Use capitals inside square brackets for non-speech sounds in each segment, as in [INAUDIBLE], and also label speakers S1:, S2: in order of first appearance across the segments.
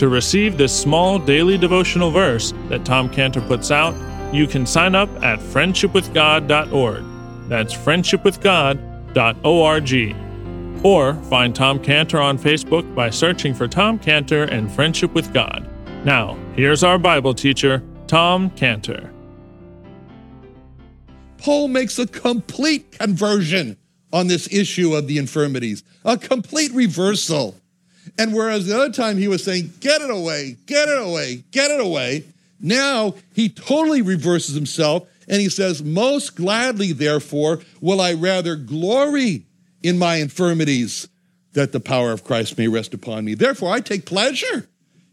S1: To receive this small daily devotional verse that Tom Cantor puts out, you can sign up at friendshipwithgod.org. That's friendshipwithgod.org. Or find Tom Cantor on Facebook by searching for Tom Cantor and Friendship with God. Now, here's our Bible teacher, Tom Cantor.
S2: Paul makes a complete conversion on this issue of the infirmities, a complete reversal. And whereas the other time he was saying, get it away, get it away, get it away, now he totally reverses himself and he says, Most gladly, therefore, will I rather glory in my infirmities that the power of Christ may rest upon me. Therefore, I take pleasure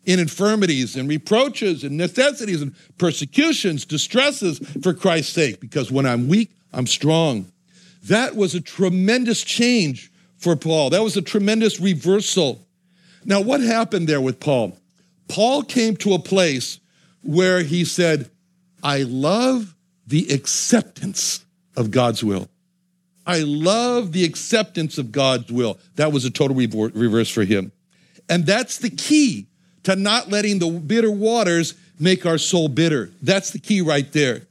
S2: in infirmities and reproaches and necessities and persecutions, distresses for Christ's sake, because when I'm weak, I'm strong. That was a tremendous change for Paul. That was a tremendous reversal. Now, what happened there with Paul? Paul came to a place where he said, I love the acceptance of God's will. I love the acceptance of God's will. That was a total reverse for him. And that's the key to not letting the bitter waters make our soul bitter. That's the key right there.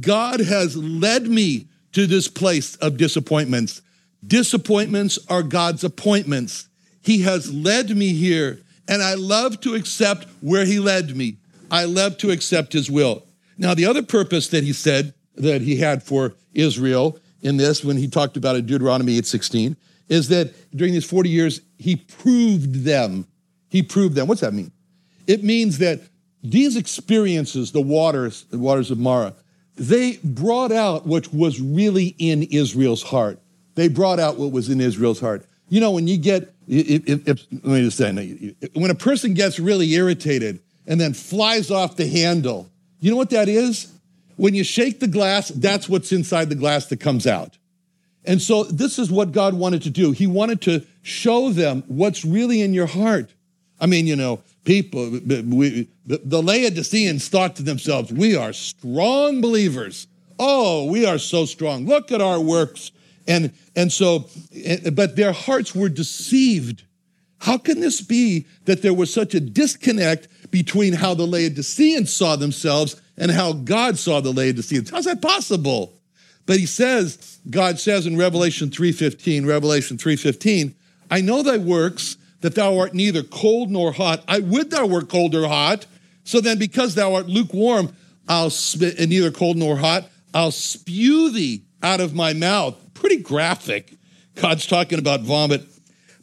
S2: God has led me to this place of disappointments. Disappointments are God's appointments. He has led me here, and I love to accept where He led me. I love to accept His will. Now, the other purpose that He said that He had for Israel in this, when He talked about it Deuteronomy 8:16, is that during these 40 years, He proved them. He proved them. What's that mean? It means that these experiences, the waters, the waters of Marah, they brought out what was really in Israel's heart. They brought out what was in Israel's heart. You know, when you get, let me just say, when a person gets really irritated and then flies off the handle, you know what that is? When you shake the glass, that's what's inside the glass that comes out. And so this is what God wanted to do. He wanted to show them what's really in your heart. I mean, you know, people, we, the Laodiceans thought to themselves, we are strong believers. Oh, we are so strong. Look at our works. And, and so, eh, but their hearts were deceived. How can this be that there was such a disconnect between how the Laodiceans saw themselves and how God saw the Laodiceans? How's that possible? But he says, God says in Revelation 3:15, Revelation 3:15, I know thy works, that thou art neither cold nor hot. I would thou wert cold or hot. So then, because thou art lukewarm, I'll spit, and neither cold nor hot, I'll spew thee out of my mouth pretty graphic. God's talking about vomit.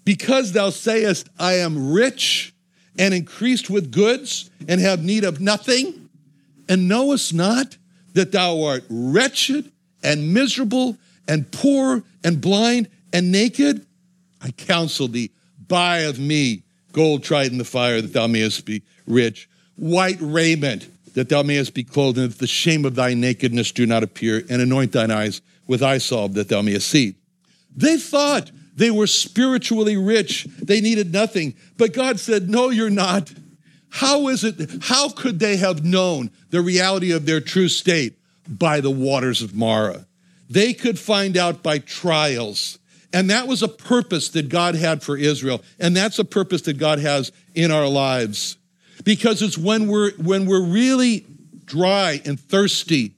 S2: Because thou sayest, I am rich and increased with goods and have need of nothing, and knowest not that thou art wretched and miserable and poor and blind and naked, I counsel thee, buy of me gold tried in the fire that thou mayest be rich, white raiment that thou mayest be clothed, and that the shame of thy nakedness do not appear, and anoint thine eyes with salve that thou mayest see. They thought they were spiritually rich. They needed nothing. But God said, No, you're not. How is it? How could they have known the reality of their true state? By the waters of Marah. They could find out by trials. And that was a purpose that God had for Israel. And that's a purpose that God has in our lives. Because it's when we're, when we're really dry and thirsty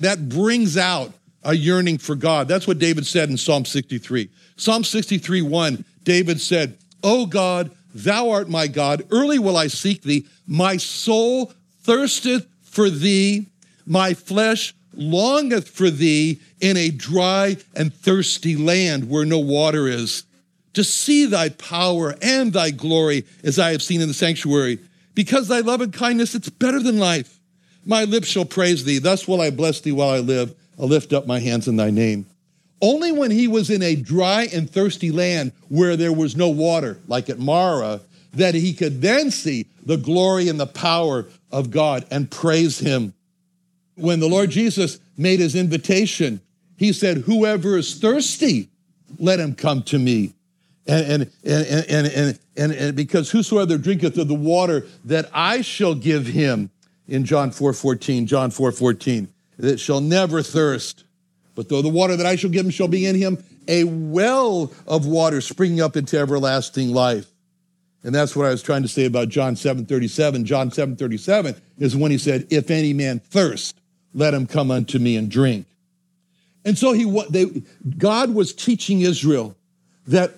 S2: that brings out a yearning for God. That's what David said in Psalm 63. Psalm 63 1, David said, O God, thou art my God. Early will I seek thee. My soul thirsteth for thee. My flesh longeth for thee in a dry and thirsty land where no water is, to see thy power and thy glory as I have seen in the sanctuary. Because thy love and kindness, it's better than life. My lips shall praise thee. Thus will I bless thee while I live. I'll lift up my hands in thy name. Only when he was in a dry and thirsty land where there was no water, like at Marah, that he could then see the glory and the power of God and praise him. When the Lord Jesus made his invitation, he said, Whoever is thirsty, let him come to me. And, and, and, and, and, and, because whosoever drinketh of the water that I shall give him, in John 4 14, John 4 14, that shall never thirst. But though the water that I shall give him shall be in him a well of water springing up into everlasting life. And that's what I was trying to say about John 7:37. John 7:37 is when he said, "If any man thirst, let him come unto me and drink." And so he they, God was teaching Israel that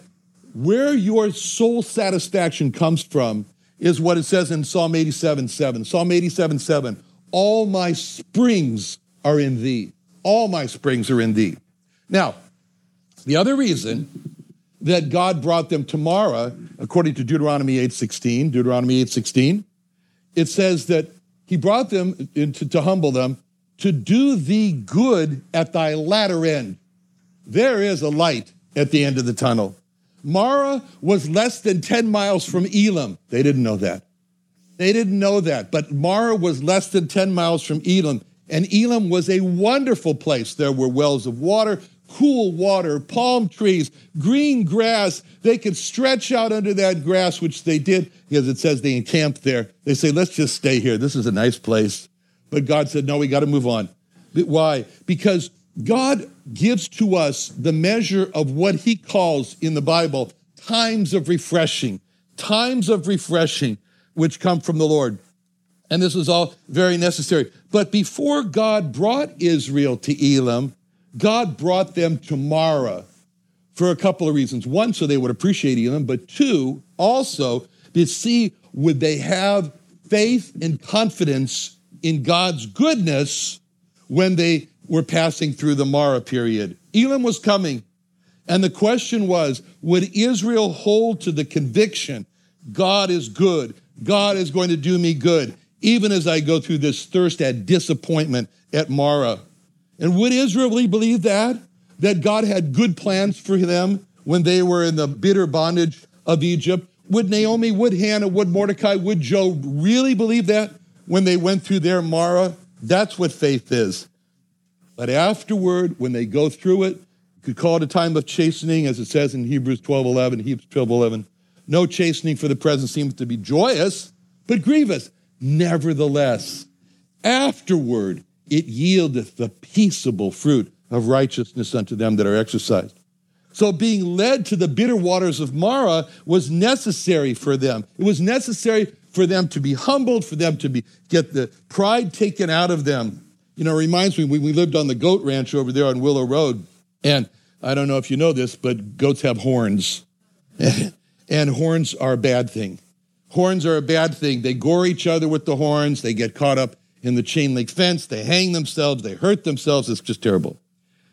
S2: where your soul satisfaction comes from is what it says in Psalm 87 7. Psalm 87 7. All my springs are in thee. All my springs are in thee. Now, the other reason that God brought them to Marah, according to Deuteronomy 8:16, Deuteronomy 8:16, it says that he brought them uh, into, to humble them to do thee good at thy latter end. There is a light at the end of the tunnel. Marah was less than 10 miles from Elim. They didn't know that. They didn't know that, but Marah was less than 10 miles from Elim. And Elim was a wonderful place. There were wells of water, cool water, palm trees, green grass. They could stretch out under that grass, which they did because it says they encamped there. They say, let's just stay here. This is a nice place. But God said, no, we got to move on. Why? Because God gives to us the measure of what he calls in the Bible times of refreshing, times of refreshing, which come from the Lord. And this is all very necessary. But before God brought Israel to Elim, God brought them to Marah for a couple of reasons. One, so they would appreciate Elim, but two, also to see would they have faith and confidence in God's goodness when they were passing through the Marah period. Elim was coming, and the question was would Israel hold to the conviction God is good, God is going to do me good, even as I go through this thirst at disappointment at Marah. And would Israel really believe that? That God had good plans for them when they were in the bitter bondage of Egypt? Would Naomi, would Hannah, would Mordecai, would Job really believe that when they went through their Marah? That's what faith is. But afterward, when they go through it, you could call it a time of chastening, as it says in Hebrews 12 11, Hebrews 12 11. No chastening for the present seems to be joyous, but grievous. Nevertheless, afterward it yieldeth the peaceable fruit of righteousness unto them that are exercised. So being led to the bitter waters of Marah was necessary for them. It was necessary for them to be humbled, for them to be, get the pride taken out of them. You know, it reminds me when we lived on the goat ranch over there on Willow Road. And I don't know if you know this, but goats have horns. [LAUGHS] and horns are a bad thing. Horns are a bad thing. They gore each other with the horns. They get caught up in the chain link fence. They hang themselves. They hurt themselves. It's just terrible.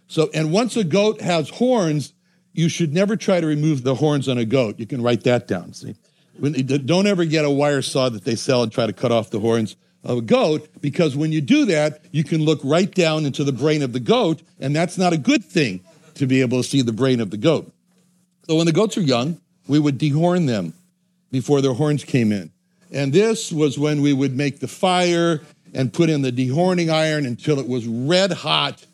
S2: So, and once a goat has horns, you should never try to remove the horns on a goat. You can write that down. See, when, don't ever get a wire saw that they sell and try to cut off the horns of a goat because when you do that, you can look right down into the brain of the goat, and that's not a good thing to be able to see the brain of the goat. So when the goats are young, we would dehorn them before their horns came in. And this was when we would make the fire and put in the dehorning iron until it was red hot.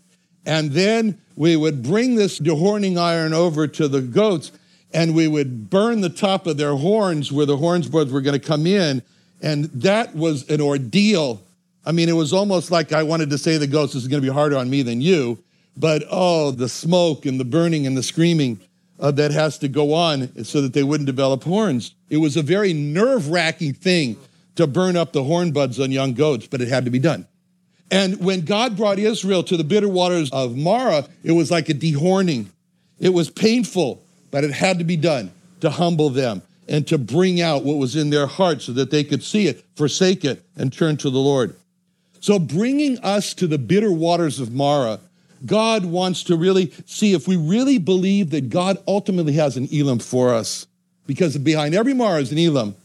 S2: And then we would bring this dehorning iron over to the goats and we would burn the top of their horns where the horns were going to come in and that was an ordeal. I mean, it was almost like I wanted to say the goats, this is going to be harder on me than you. But oh, the smoke and the burning and the screaming uh, that has to go on so that they wouldn't develop horns. It was a very nerve wracking thing to burn up the horn buds on young goats, but it had to be done. And when God brought Israel to the bitter waters of Marah, it was like a dehorning. It was painful, but it had to be done to humble them and to bring out what was in their hearts so that they could see it, forsake it, and turn to the Lord. So, bringing us to the bitter waters of Marah, God wants to really see if we really believe that God ultimately has an Elim for us. Because behind every Marah is an Elim.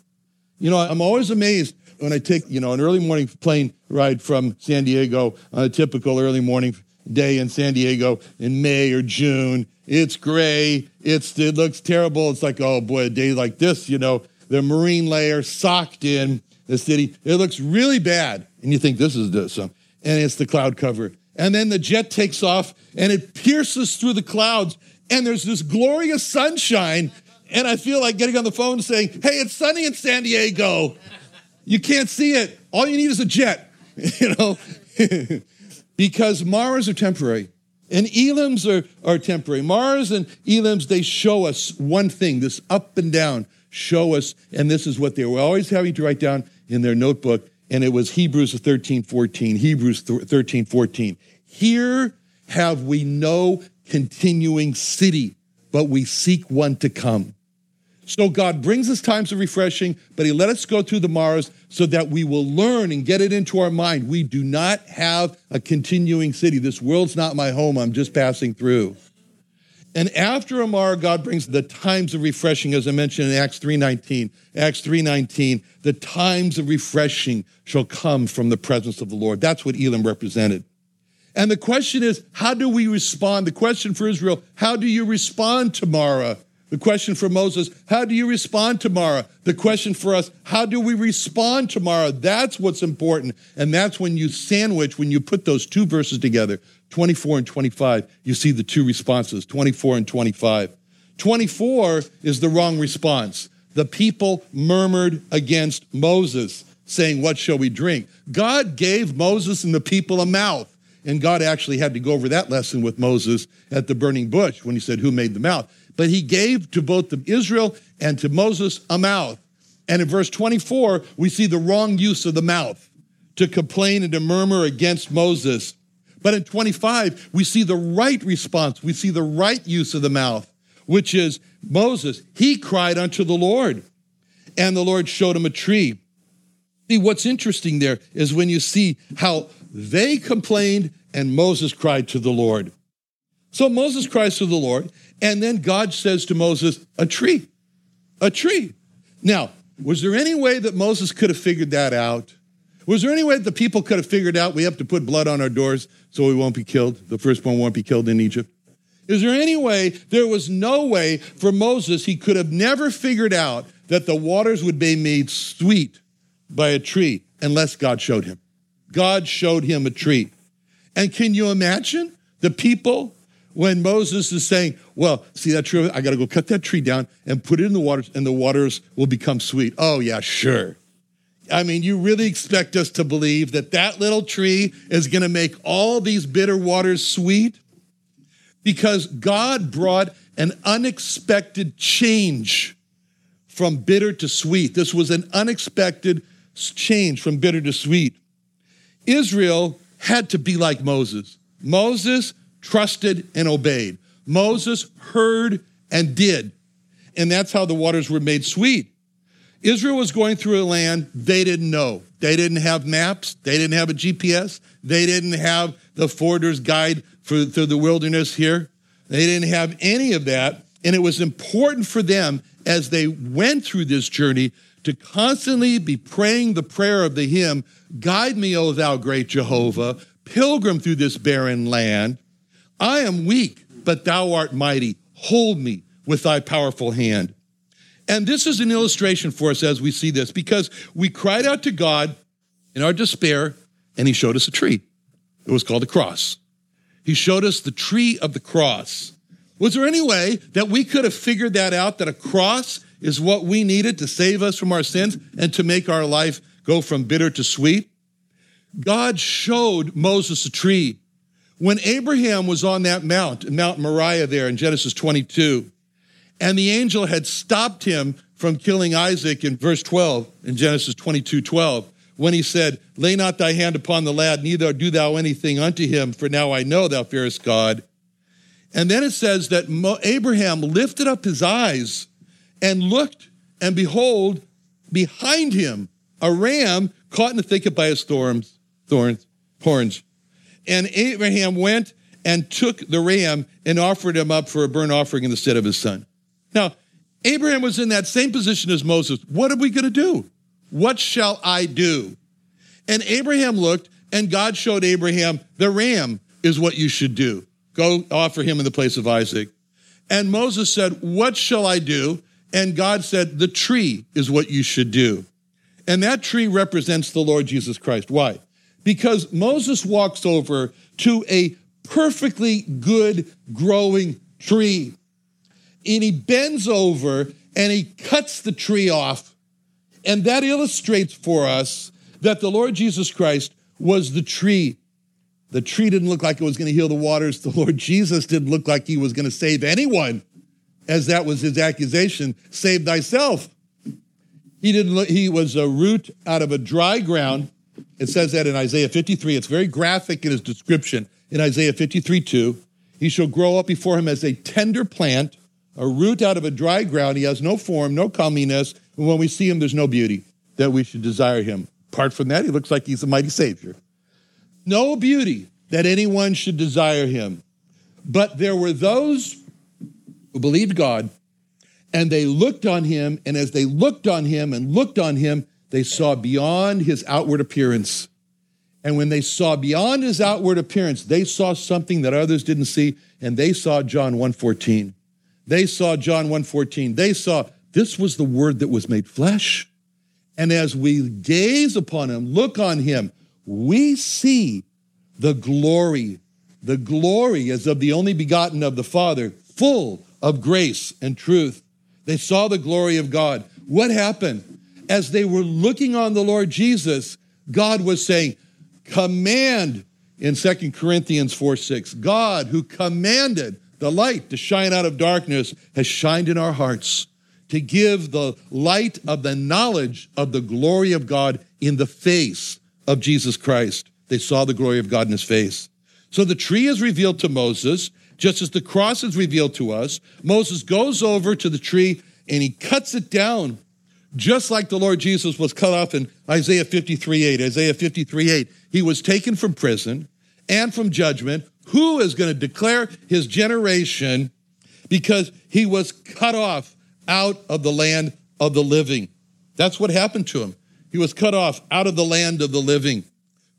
S2: You know, I'm always amazed when I take, you know, an early morning plane ride from San Diego on a typical early morning day in San Diego in May or June. It's gray. It's it looks terrible. It's like, oh boy, a day like this, you know, the marine layer socked in the city. It looks really bad. And you think this is some and it's the cloud cover. And then the jet takes off and it pierces through the clouds and there's this glorious sunshine and I feel like getting on the phone and saying, "Hey, it's sunny in San Diego." You can't see it. All you need is a jet, [LAUGHS] you know, [LAUGHS] because Marahs are temporary. And Elims are, are temporary. Marahs and Elims, they show us one thing, this up and down, show us, and this is what they were always having to write down in their notebook, and it was Hebrews 13, 14. Hebrews 13, 14. Here have we no continuing city, but we seek one to come. So God brings us times of refreshing, but He let us go through the Marahs so that we will learn and get it into our mind. We do not have a continuing city. This world's not my home. I'm just passing through. And after a Marah, God brings the times of refreshing, as I mentioned in Acts 3.19. Acts 3.19, the times of refreshing shall come from the presence of the Lord. That's what Elim represented. And the question is, how do we respond? The question for Israel, how do you respond to Marah? The question for Moses, how do you respond to Marah? The question for us, how do we respond to Marah? That's what's important. And that's when you sandwich, when you put those two verses together, 24 and 25, you see the two responses, 24 and 25. 24 is the wrong response. The people murmured against Moses, saying, What shall we drink? God gave Moses and the people a mouth. And God actually had to go over that lesson with Moses at the burning bush when he said, Who made the mouth? But he gave to both the Israel and to Moses a mouth. And in verse 24, we see the wrong use of the mouth to complain and to murmur against Moses. But in 25, we see the right response. We see the right use of the mouth, which is Moses. He cried unto the Lord, and the Lord showed him a tree. See, what's interesting there is when you see how they complained and Moses cried to the Lord. So Moses cries to the Lord, and then God says to Moses, A tree, a tree. Now, was there any way that Moses could have figured that out? Was there any way that the people could have figured out we have to put blood on our doors so we won't be killed? The firstborn won't be killed in Egypt. Is there any way? There was no way for Moses. He could have never figured out that the waters would be made sweet by a tree unless God showed him. God showed him a tree. And can you imagine the people when Moses is saying, Well, see that tree? I got to go cut that tree down and put it in the waters, and the waters will become sweet. Oh, yeah, sure. I mean, you really expect us to believe that that little tree is going to make all these bitter waters sweet? Because God brought an unexpected change from bitter to sweet. This was an unexpected change from bitter to sweet. Israel had to be like Moses. Moses trusted and obeyed. Moses heard and did. And that's how the waters were made sweet. Israel was going through a land they didn't know. They didn't have maps. They didn't have a GPS. They didn't have the Frommer's guide for, through the wilderness here. They didn't have any of that. And it was important for them as they went through this journey to constantly be praying the prayer of the hymn, Guide me, O thou great Jehovah, pilgrim through this barren land. I am weak, but thou art mighty. Hold me with thy powerful hand. And this is an illustration for us as we see this because we cried out to God in our despair and he showed us a tree. It was called a cross. He showed us the tree of the cross. Was there any way that we could have figured that out that a cross is what we needed to save us from our sins and to make our life go from bitter to sweet? God showed Moses a tree When Abraham was on that mount, Mount Moriah there in Genesis 22, and the angel had stopped him from killing Isaac in verse 12, in Genesis 22 12, when he said, Lay not thy hand upon the lad, neither do thou anything unto him, for now I know thou fearest God. And then it says that Abraham lifted up his eyes and looked, and behold, behind him a ram caught in the thicket by his thorns, thorns, horns. And Abraham went and took the ram and offered him up for a burnt offering in the stead of his son. Now, Abraham was in that same position as Moses. What are we going to do? What shall I do? And Abraham looked, and God showed Abraham the ram is what you should do. Go offer him in the place of Isaac. And Moses said, What shall I do? And God said, The tree is what you should do. And that tree represents the Lord Jesus Christ. Why? Because Moses walks over to a perfectly good growing tree and he bends over and he cuts the tree off. And that illustrates for us that the Lord Jesus Christ was the tree. The tree didn't look like it was going to heal the waters. The Lord Jesus didn't look like he was going to save anyone, as that was his accusation save thyself. He didn't look, he was a root out of a dry ground. It says that in Isaiah 53. It's very graphic in his description in Isaiah 53 2. He shall grow up before him as a tender plant a root out of a dry ground. He has no form, no comeliness. And when we see him, there's no beauty that we should desire him. Apart from that, he looks like he's a mighty Savior. No beauty that anyone should desire him. But there were those who believed God and they looked on him. And as they looked on him and looked on him, they saw beyond his outward appearance. And when they saw beyond his outward appearance, they saw something that others didn't see, and they saw John 1:14. They saw John 1:14. They saw this was the word that was made flesh. And as we gaze upon him, look on him, we see the glory. The glory as of the only begotten of the Father, full of grace and truth. They saw the glory of God. What happened? As they were looking on the Lord Jesus, God was saying, Command in Second Corinthians 4 6. God who commanded the light to shine out of darkness has shined in our hearts to give the light of the knowledge of the glory of God in the face of Jesus Christ. They saw the glory of God in his face. So the tree is revealed to Moses, just as the cross is revealed to us. Moses goes over to the tree and he cuts it down, just like the Lord Jesus was cut off in Isaiah 53 8. Isaiah 53 8. He was taken from prison and from judgment who is going to declare his generation because he was cut off out of the land of the living. That's what happened to him. He was cut off out of the land of the living.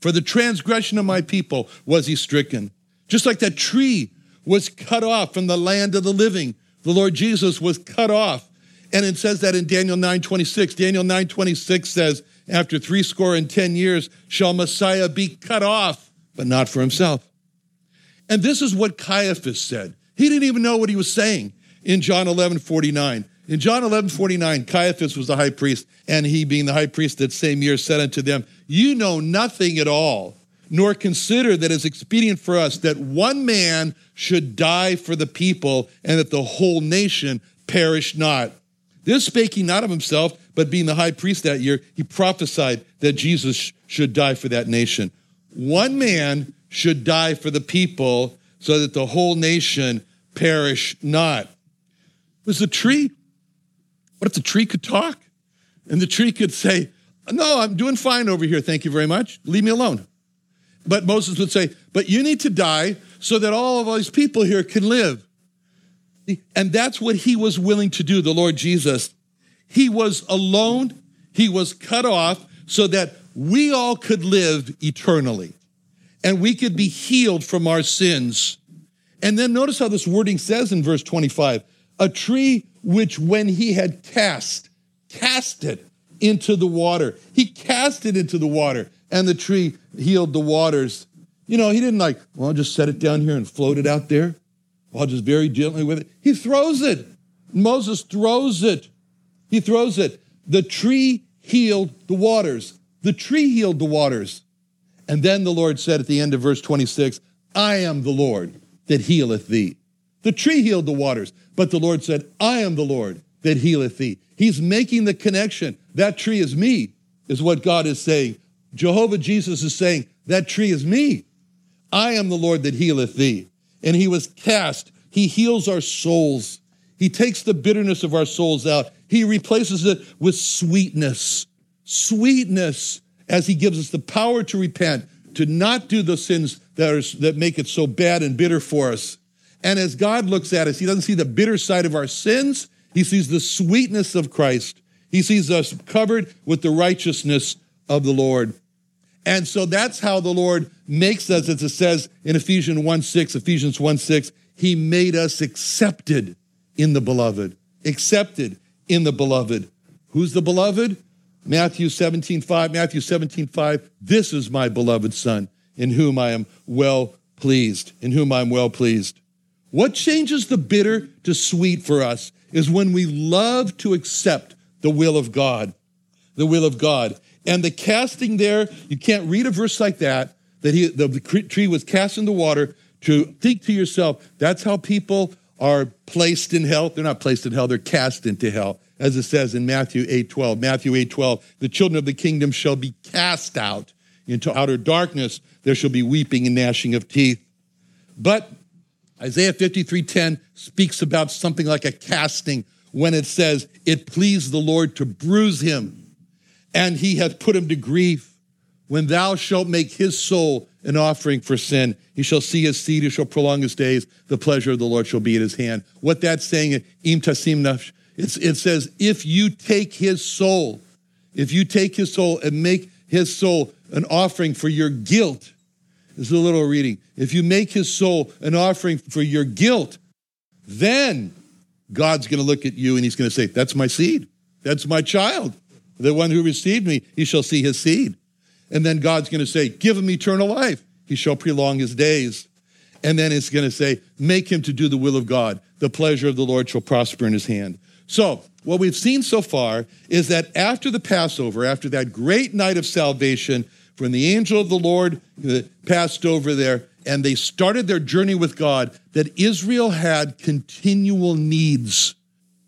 S2: For the transgression of my people was he stricken. Just like that tree was cut off from the land of the living, the Lord Jesus was cut off. And it says that in Daniel 9:26. Daniel 9:26 says, after three score and ten years shall Messiah be cut off, but not for himself. And this is what Caiaphas said. He didn't even know what he was saying in John 11 49. In John 11 49, Caiaphas was the high priest, and he, being the high priest that same year, said unto them, You know nothing at all, nor consider that it's expedient for us that one man should die for the people, and that the whole nation perish not. This spake he not of himself, but being the high priest that year, he prophesied that Jesus should die for that nation. One man should die for the people so that the whole nation perish not. Was the tree? What if the tree could talk? And the tree could say, No, I'm doing fine over here. Thank you very much. Leave me alone. But Moses would say, But you need to die so that all of these people here can live. And that's what he was willing to do, the Lord Jesus. He was alone, he was cut off so that we all could live eternally and we could be healed from our sins. And then notice how this wording says in verse 25 a tree which when he had cast, cast it into the water. He cast it into the water, and the tree healed the waters. You know, he didn't like, well, I'll just set it down here and float it out there. I'll just very gently with it. He throws it. Moses throws it. He throws it. The tree healed the waters. The tree healed the waters. And then the Lord said at the end of verse 26, I am the Lord that healeth thee. The tree healed the waters, but the Lord said, I am the Lord that healeth thee. He's making the connection. That tree is me, is what God is saying. Jehovah Jesus is saying, That tree is me. I am the Lord that healeth thee. And he was cast. He heals our souls. He takes the bitterness of our souls out. He replaces it with sweetness. Sweetness as he gives us the power to repent, to not do the sins that, are, that make it so bad and bitter for us. And as God looks at us, he doesn't see the bitter side of our sins. He sees the sweetness of Christ. He sees us covered with the righteousness of the Lord. And so that's how the Lord makes us, as it says in Ephesians 1 6, Ephesians 1 6, He made us accepted in the beloved. Accepted in the beloved. Who's the beloved? Matthew 17 5, Matthew 17 5, this is my beloved Son, in whom I am well pleased, in whom I'm well pleased. What changes the bitter to sweet for us is when we love to accept the will of God. The will of God. And the casting there, you can't read a verse like that, that he, the tree was cast in the water, to think to yourself, that's how people are placed in hell. They're not placed in hell, they're cast into hell, as it says in Matthew 8 12. Matthew 8 12, the children of the kingdom shall be cast out into outer darkness. There shall be weeping and gnashing of teeth. But Isaiah 53 10 speaks about something like a casting when it says, It pleased the Lord to bruise him, and he hath put him to grief. When thou shalt make his soul an offering for sin, he shall see his seed, he shall prolong his days, the pleasure of the Lord shall be in his hand. What that's saying, im it says, if you take his soul, if you take his soul and make his soul an offering for your guilt, this is a little reading. If you make his soul an offering for your guilt, then God's going to look at you and he's going to say, That's my seed. That's my child. The one who received me, he shall see his seed. And then God's going to say, Give him eternal life. He shall prolong his days. And then it's going to say, Make him to do the will of God. The pleasure of the Lord shall prosper in his hand. So, what we've seen so far is that after the Passover, after that great night of salvation, when the angel of the Lord uh, passed over there, and they started their journey with God, that Israel had continual needs.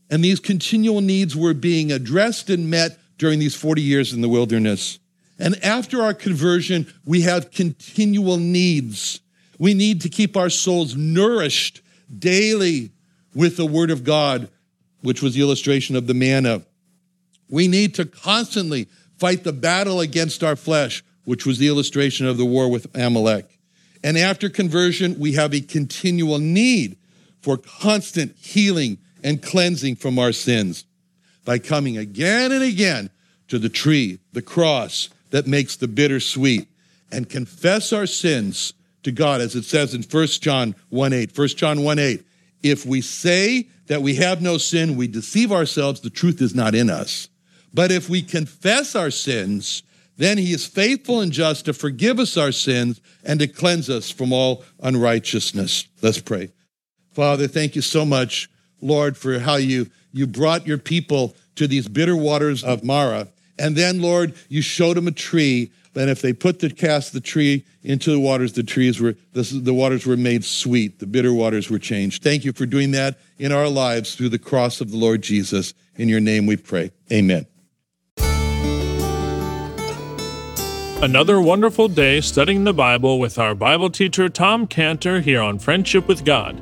S2: And these continual needs were being addressed and met during these 40 years in the wilderness. And after our conversion, we have continual needs. We need to keep our souls nourished daily with the Word of God, which was the illustration of the manna. We need to constantly fight the battle against our flesh, which was the illustration of the war with Amalek. And after conversion, we have a continual need for constant healing and cleansing from our sins by coming again and again to the tree, the cross that makes the bitter sweet, and confess our sins to God, as it says in 1 John 1 8. 1 John 1 8. If we say that we have no sin, we deceive ourselves, the truth is not in us. But if we confess our sins, then he is faithful and just to forgive us our sins and to cleanse us from all unrighteousness. Let's pray. Father, thank you so much, Lord, for how you, you brought your people to these bitter waters of Marah. And then, Lord, you showed them a tree. And if they put the cast the tree into the waters, the trees were the, the waters were made sweet. The bitter waters were changed. Thank you for doing that in our lives through the cross of the Lord Jesus. In your name we pray. Amen.
S1: Another wonderful day studying the Bible with our Bible teacher Tom Cantor here on Friendship with God.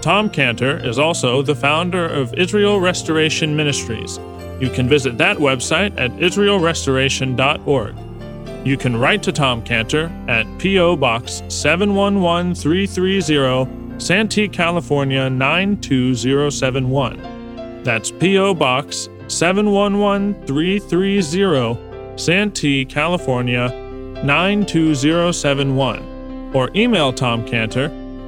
S1: Tom Cantor is also the founder of Israel Restoration Ministries. You can visit that website at israelrestoration.org. You can write to Tom Cantor at P.O. Box 711330, Santee, California 92071. That's P.O. Box 711330, Santee, California 92071 or email Tom Cantor